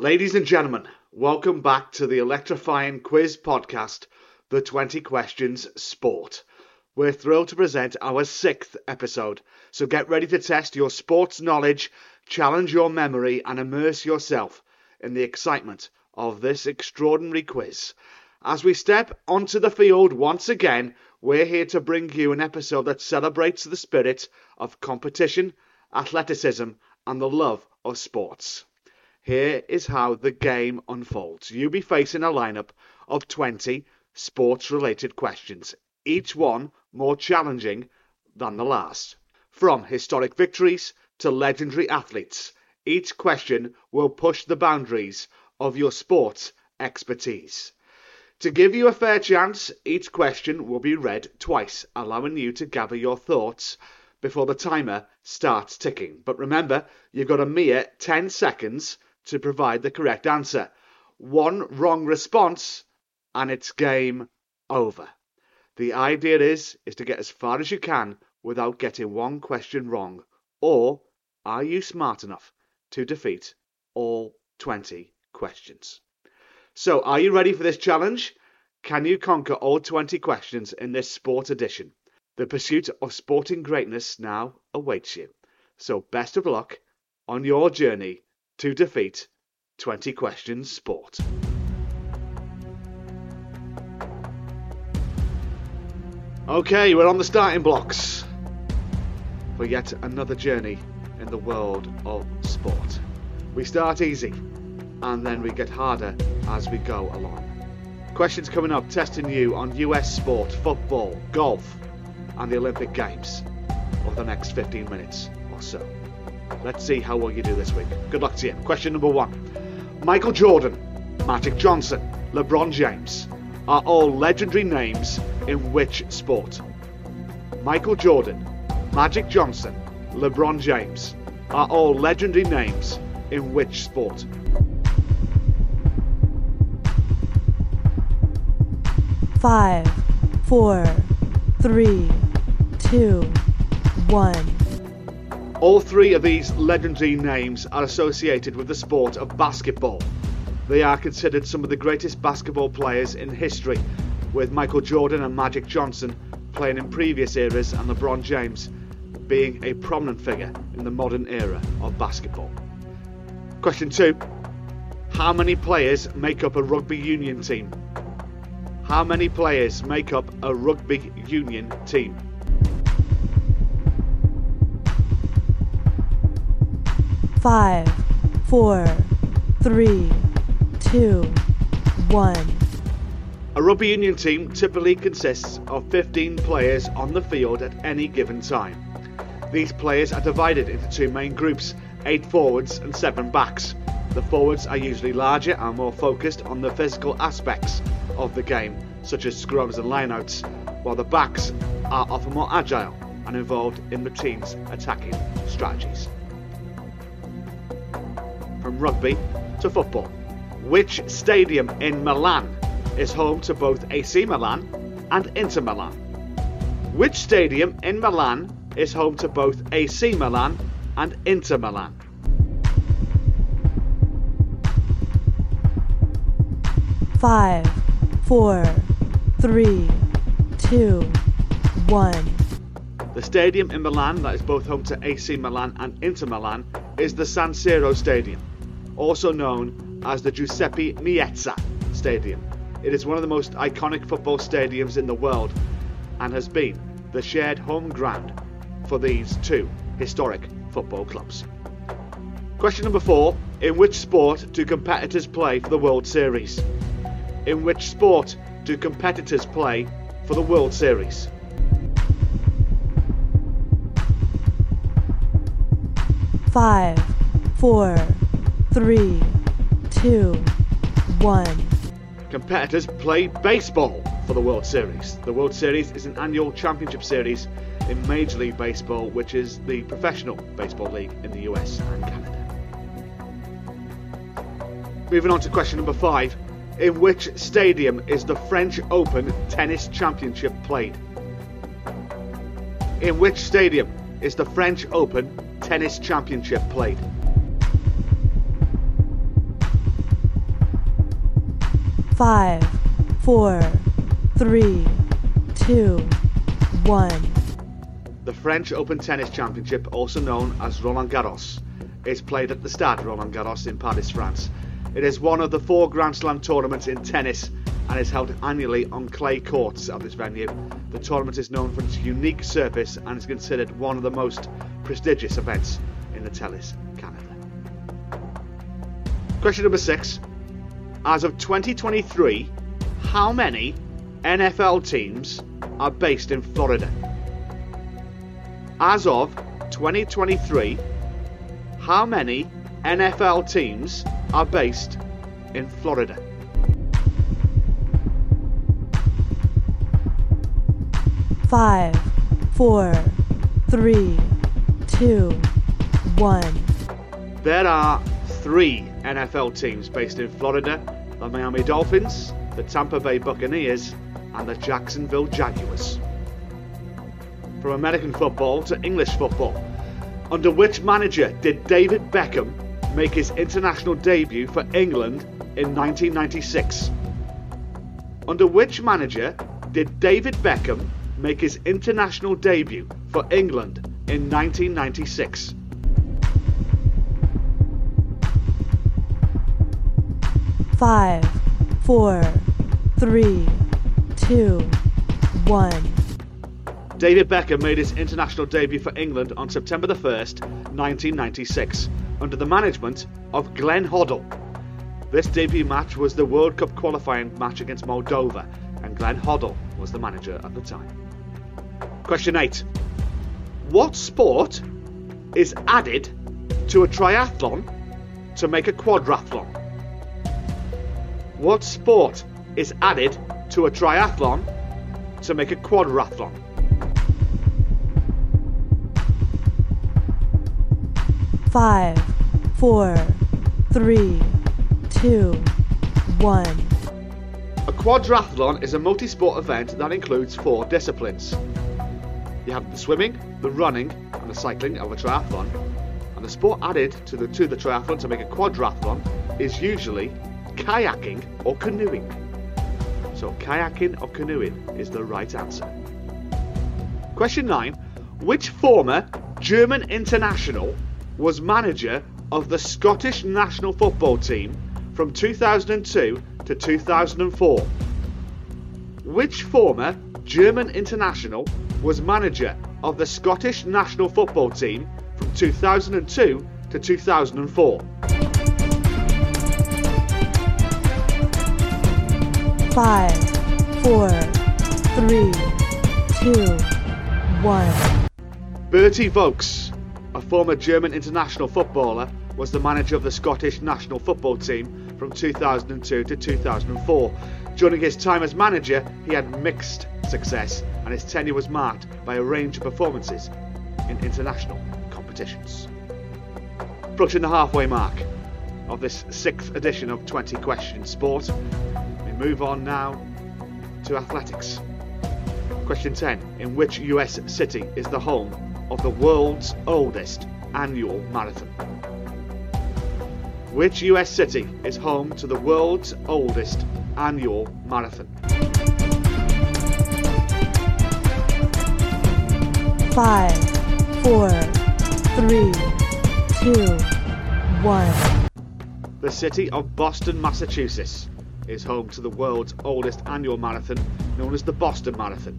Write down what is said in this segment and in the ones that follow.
Ladies and gentlemen, welcome back to the electrifying quiz podcast, The 20 Questions Sport. We're thrilled to present our sixth episode, so get ready to test your sports knowledge, challenge your memory, and immerse yourself in the excitement of this extraordinary quiz. As we step onto the field once again, we're here to bring you an episode that celebrates the spirit of competition, athleticism, and the love of sports. Here is how the game unfolds. You'll be facing a lineup of 20 sports related questions, each one more challenging than the last. From historic victories to legendary athletes, each question will push the boundaries of your sports expertise. To give you a fair chance, each question will be read twice, allowing you to gather your thoughts before the timer starts ticking. But remember, you've got a mere 10 seconds to provide the correct answer. One wrong response and it's game over. The idea is is to get as far as you can without getting one question wrong. Or are you smart enough to defeat all 20 questions? So, are you ready for this challenge? Can you conquer all 20 questions in this sport edition? The pursuit of sporting greatness now awaits you. So, best of luck on your journey to defeat 20 Questions Sport. Okay, we're on the starting blocks for yet another journey in the world of sport. We start easy and then we get harder as we go along. Questions coming up testing you on US sport, football, golf, and the Olympic Games over the next 15 minutes or so. Let's see how well you do this week. Good luck to you. Question number one Michael Jordan, Magic Johnson, LeBron James are all legendary names in which sport? Michael Jordan, Magic Johnson, LeBron James are all legendary names in which sport? Five, four, three, two, one. All three of these legendary names are associated with the sport of basketball. They are considered some of the greatest basketball players in history, with Michael Jordan and Magic Johnson playing in previous eras and LeBron James being a prominent figure in the modern era of basketball. Question 2 How many players make up a rugby union team? How many players make up a rugby union team? Five, four, three, two, one. A rugby union team typically consists of 15 players on the field at any given time. These players are divided into two main groups 8 forwards and 7 backs. The forwards are usually larger and more focused on the physical aspects of the game, such as scrums and lineouts, while the backs are often more agile and involved in the team's attacking strategies rugby to football. Which stadium in Milan is home to both AC Milan and Inter Milan? Which stadium in Milan is home to both AC Milan and Inter Milan? Five, four, three, two, one. The stadium in Milan that is both home to AC Milan and Inter Milan is the San Siro Stadium also known as the Giuseppe Meazza Stadium. It is one of the most iconic football stadiums in the world and has been the shared home ground for these two historic football clubs. Question number four In which sport do competitors play for the World Series? In which sport do competitors play for the World Series? Five, four, three, two, one. Competitors play baseball for the World Series. The World Series is an annual championship series in Major League Baseball, which is the professional baseball league in the US and Canada. Moving on to question number five. In which stadium is the French Open Tennis Championship played? In which stadium is the French Open Tennis Championship played? Five, four, three, two, one. The French Open Tennis Championship, also known as Roland Garros, is played at the Stade Roland Garros in Paris, France. It is one of the four Grand Slam tournaments in tennis and is held annually on clay courts at this venue. The tournament is known for its unique surface and is considered one of the most prestigious events in the tennis Canada. Question number six. As of 2023, how many NFL teams are based in Florida? As of 2023, how many NFL teams are based in Florida? Five, four, three, two, one. There are three NFL teams based in Florida the Miami Dolphins, the Tampa Bay Buccaneers, and the Jacksonville Jaguars. From American football to English football, under which manager did David Beckham make his international debut for England in 1996? Under which manager did David Beckham make his international debut for England in 1996? Five, four, three, two, one. David Beckham made his international debut for England on September the 1st, 1996, under the management of Glenn Hoddle. This debut match was the World Cup qualifying match against Moldova, and Glenn Hoddle was the manager at the time. Question 8. What sport is added to a triathlon to make a quadrathlon? What sport is added to a triathlon to make a quadrathlon? Five, four, three, two, one. A quadrathlon is a multi sport event that includes four disciplines. You have the swimming, the running, and the cycling of a triathlon. And the sport added to the, to the triathlon to make a quadrathlon is usually kayaking or canoeing. So, kayaking or canoeing is the right answer. Question 9. Which former German international was manager of the Scottish national football team from 2002 to 2004? Which former German international was manager of the Scottish national football team from 2002 to 2004? Five, four, three, two, one. Bertie Vogts, a former German international footballer, was the manager of the Scottish national football team from 2002 to 2004. During his time as manager, he had mixed success, and his tenure was marked by a range of performances in international competitions. Approaching the halfway mark of this sixth edition of 20 Question Sport, move on now to athletics. Question 10. In which US city is the home of the world's oldest annual marathon? Which US city is home to the world's oldest annual marathon? Five, four, three, two, one. The city of Boston, Massachusetts is home to the world's oldest annual marathon known as the Boston Marathon.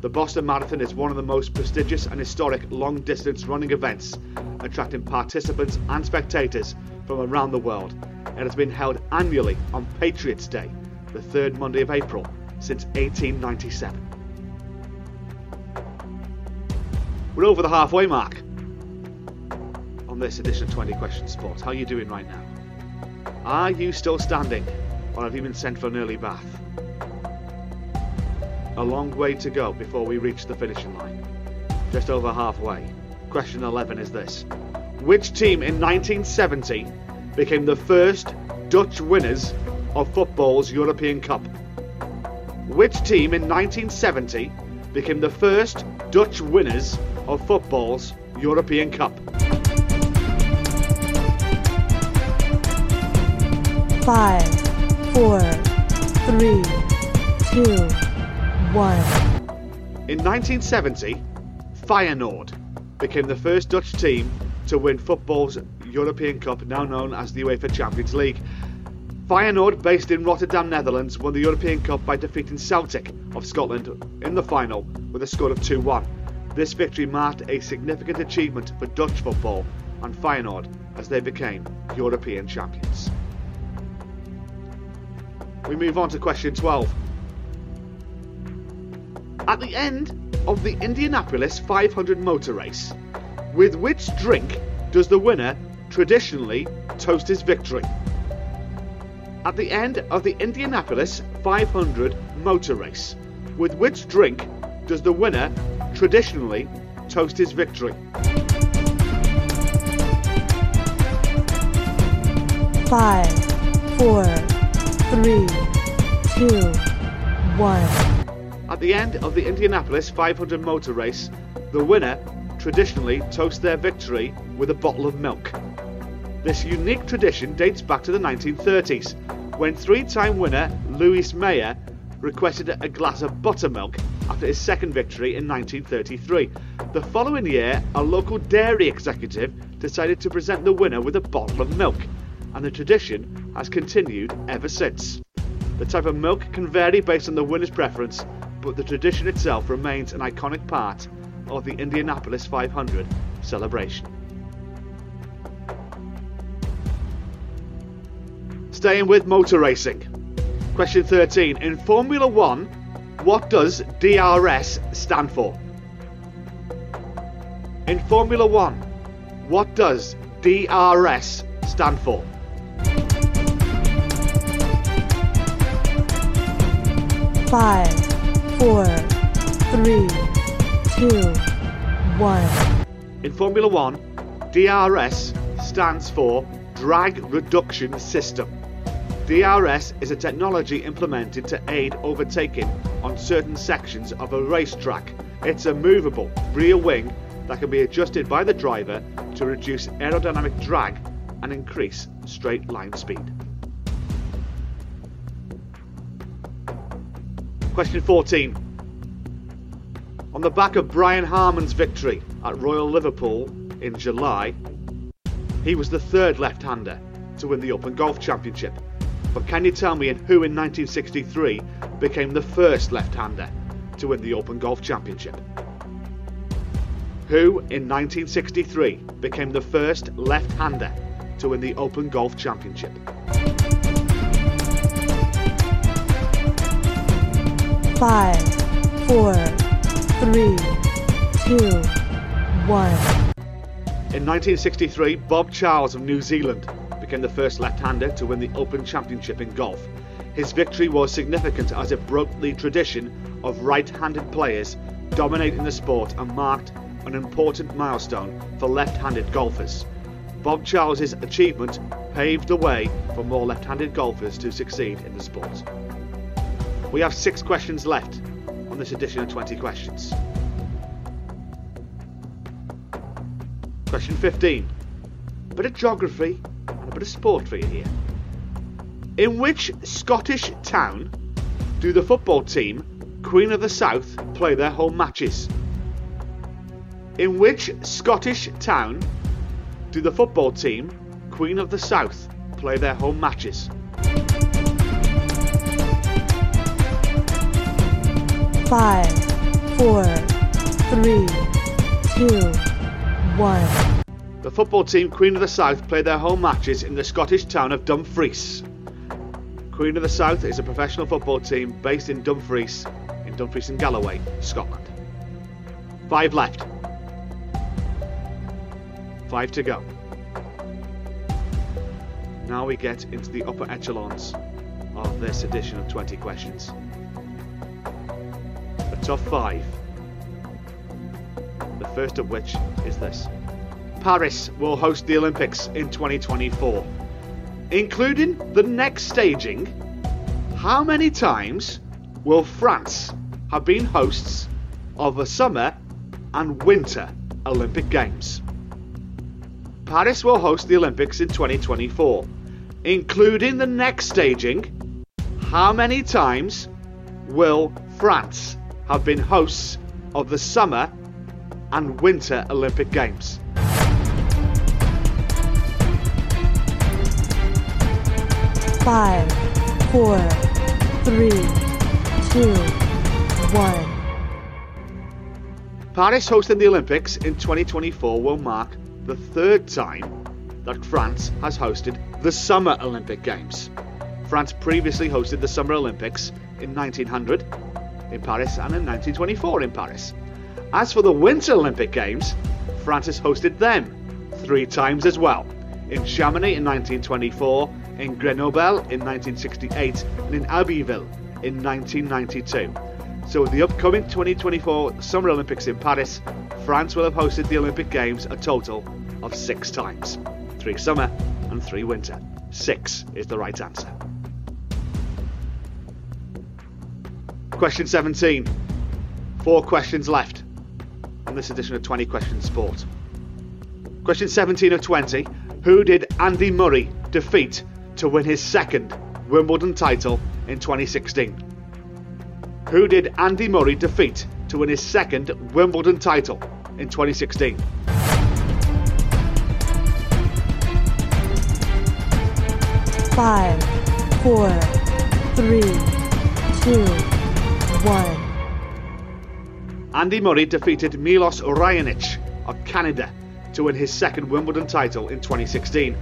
The Boston Marathon is one of the most prestigious and historic long distance running events, attracting participants and spectators from around the world. It has been held annually on Patriots' Day, the third Monday of April, since 1897. We're over the halfway mark on this edition of 20 Questions Sport. How are you doing right now? Are you still standing, or have you been sent for an early bath? A long way to go before we reach the finishing line. Just over halfway. Question 11 is this Which team in 1970 became the first Dutch winners of football's European Cup? Which team in 1970 became the first Dutch winners of football's European Cup? Five, four, three, two, one. In 1970, Feyenoord became the first Dutch team to win football's European Cup, now known as the UEFA Champions League. Feyenoord, based in Rotterdam, Netherlands, won the European Cup by defeating Celtic of Scotland in the final with a score of 2 1. This victory marked a significant achievement for Dutch football and Feyenoord as they became European champions. We move on to question 12. At the end of the Indianapolis 500 motor race, with which drink does the winner traditionally toast his victory? At the end of the Indianapolis 500 motor race, with which drink does the winner traditionally toast his victory? Five, four, three, two, one. At the end of the Indianapolis 500 motor race, the winner traditionally toasts their victory with a bottle of milk. This unique tradition dates back to the 1930s, when three time winner Louis Meyer requested a glass of buttermilk after his second victory in 1933. The following year, a local dairy executive decided to present the winner with a bottle of milk, and the tradition has continued ever since. The type of milk can vary based on the winner's preference, but the tradition itself remains an iconic part of the Indianapolis 500 celebration. Staying with motor racing. Question 13. In Formula 1, what does DRS stand for? In Formula 1, what does DRS stand for? Five, four, three, two, one. In Formula 1, DRS stands for Drag Reduction System. DRS is a technology implemented to aid overtaking on certain sections of a racetrack. It's a movable rear wing that can be adjusted by the driver to reduce aerodynamic drag and increase straight line speed. Question 14. On the back of Brian Harman's victory at Royal Liverpool in July, he was the third left-hander to win the Open Golf Championship. But can you tell me who in 1963 became the first left-hander to win the Open Golf Championship? Who in 1963 became the first left-hander to win the Open Golf Championship? Five, four, three, two, one. In 1963, Bob Charles of New Zealand became the first left-hander to win the Open Championship in golf. His victory was significant as it broke the tradition of right-handed players dominating the sport and marked an important milestone for left-handed golfers. Bob Charles's achievement paved the way for more left-handed golfers to succeed in the sport. We have six questions left on this edition of 20 questions. Question 15. A bit of geography and a bit of sport for you here. In which Scottish town do the football team Queen of the South play their home matches? In which Scottish town do the football team Queen of the South play their home matches? Five, four, three, two, one. The football team Queen of the South play their home matches in the Scottish town of Dumfries. Queen of the South is a professional football team based in Dumfries, in Dumfries and Galloway, Scotland. Five left. Five to go. Now we get into the upper echelons of this edition of 20 questions. Top five. The first of which is this. Paris will host the Olympics in 2024. Including the next staging, how many times will France have been hosts of the Summer and Winter Olympic Games? Paris will host the Olympics in 2024. Including the next staging, How many times will France have been hosts of the Summer and Winter Olympic Games? Five, four, three, two, one. Paris hosting the Olympics in 2024 will mark the third time that France has hosted the Summer Olympic Games. France previously hosted the Summer Olympics in 1900 in Paris and in 1924 in Paris. As for the Winter Olympic Games, France has hosted them three times as well in Chamonix in 1924, in Grenoble in 1968, and in Albertville in 1992. So, with the upcoming 2024 Summer Olympics in Paris, France will have hosted the Olympic Games a total of six times three summer and three winter. Six is the right answer. Question 17. Four questions left on this edition of 20 Questions Sport. Question 17 of 20. Who did Andy Murray defeat to win his second Wimbledon title in 2016? Who did Andy Murray defeat to win his second Wimbledon title in 2016? Five, four, three, two, one. Andy Murray defeated Milos Raonic of Canada to win his second Wimbledon title in 2016.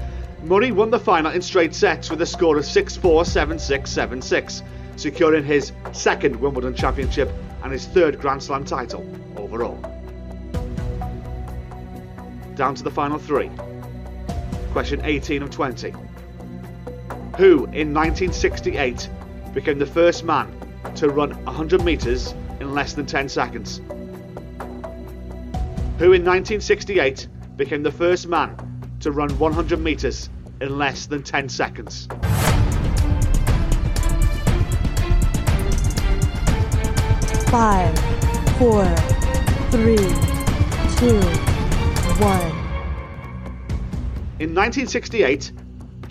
Murray won the final in straight sets with a score of 6 4, 7 6, 7 6, securing his second Wimbledon championship and his third Grand Slam title overall. Down to the final three. Question 18 of 20. Who in 1968 became the first man to run 100 metres in less than 10 seconds? Who in 1968 became the first man to run 100 metres in less than 10 seconds? Five, four, three, two, one. In 1968,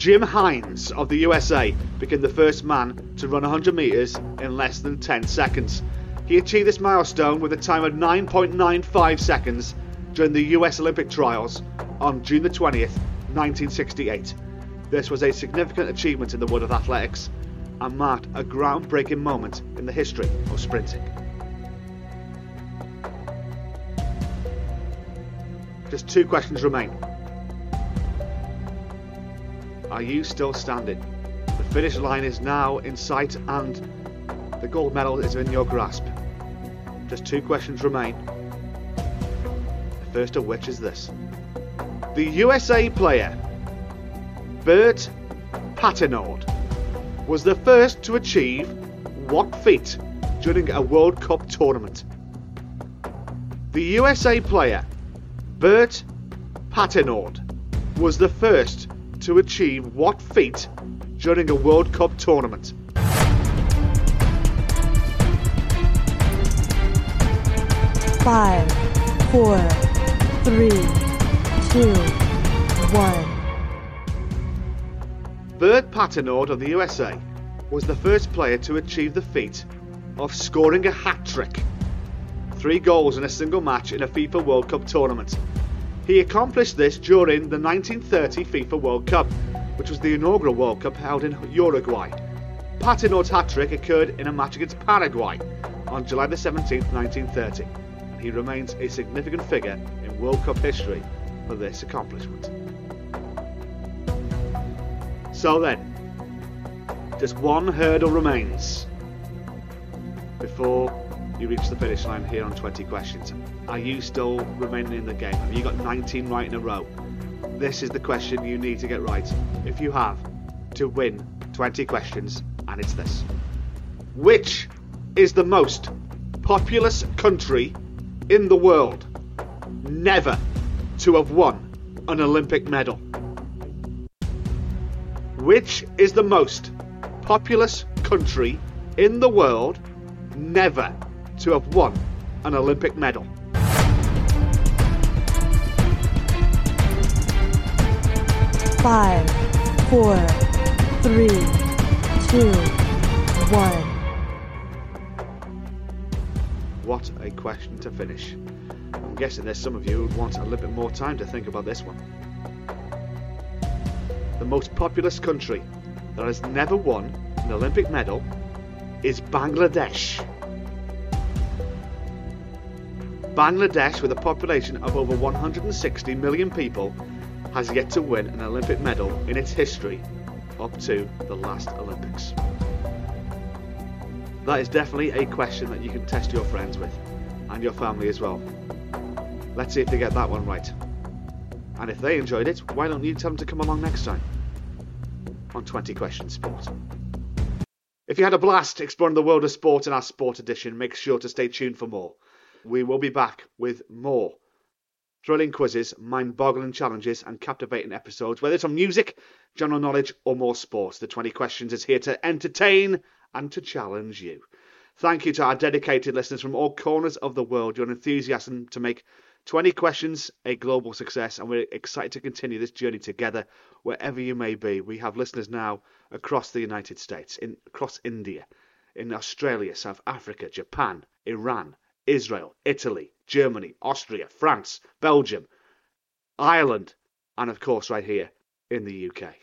Jim Hines of the USA became the first man to run 100 metres in less than 10 seconds. He achieved this milestone with a time of 9.95 seconds during the US Olympic trials on June the 20th, 1968. This was a significant achievement in the world of athletics and marked a groundbreaking moment in the history of sprinting. Just two questions remain. Are you still standing? The finish line is now in sight and the gold medal is in your grasp. Just two questions remain. The first of which is this. The USA player Bert Patenaude was the first to achieve what feat during a World Cup tournament? The USA player Bert Patenaude was the first to achieve what feat during a World Cup tournament? Five, four, three, two, one. Bert Patenaude of the USA was the first player to achieve the feat of scoring a hat trick. Three goals in a single match in a FIFA World Cup tournament. He accomplished this during the 1930 FIFA World Cup, which was the inaugural World Cup held in Uruguay. Patenaude's hat trick occurred in a match against Paraguay on July 17, 1930, and he remains a significant figure in World Cup history for this accomplishment. So then, just one hurdle remains before you reach the finish line here on 20 questions. Are you still remaining in the game? Have you got 19 right in a row? This is the question you need to get right if you have to win 20 questions, and it's this Which is the most populous country in the world never to have won an Olympic medal? Which is the most populous country in the world never to have won an Olympic medal? Five, four, three, two, one. What a question to finish. I'm guessing there's some of you who'd want a little bit more time to think about this one. The most populous country that has never won an Olympic medal is Bangladesh. Bangladesh, with a population of over 160 million people, has yet to win an Olympic medal in its history up to the last Olympics. That is definitely a question that you can test your friends with and your family as well. Let's see if they get that one right. And if they enjoyed it, why don't you tell them to come along next time on 20 Questions Sport? If you had a blast exploring the world of sport in our sport edition, make sure to stay tuned for more. We will be back with more thrilling quizzes, mind boggling challenges, and captivating episodes, whether it's on music, general knowledge, or more sports. The 20 Questions is here to entertain and to challenge you. Thank you to our dedicated listeners from all corners of the world. Your enthusiasm to make 20 Questions a global success, and we're excited to continue this journey together wherever you may be. We have listeners now across the United States, in, across India, in Australia, South Africa, Japan, Iran, Israel, Italy, Germany, Austria, France, Belgium, Ireland, and of course, right here in the UK.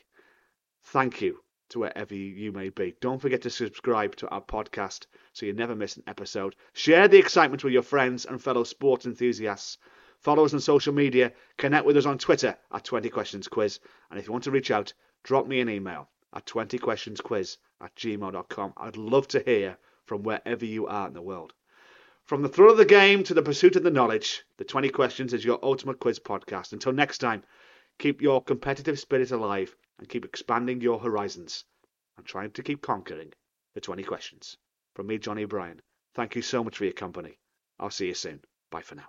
Thank you to wherever you may be. Don't forget to subscribe to our podcast so you never miss an episode. Share the excitement with your friends and fellow sports enthusiasts. Follow us on social media. Connect with us on Twitter at 20 Questions Quiz. And if you want to reach out, drop me an email at 20questionsquiz at gmail.com. I'd love to hear from wherever you are in the world. From the thrill of the game to the pursuit of the knowledge, the 20 Questions is your ultimate quiz podcast. Until next time, keep your competitive spirit alive and keep expanding your horizons and trying to keep conquering the 20 questions. From me, Johnny O'Brien, thank you so much for your company. I'll see you soon. Bye for now.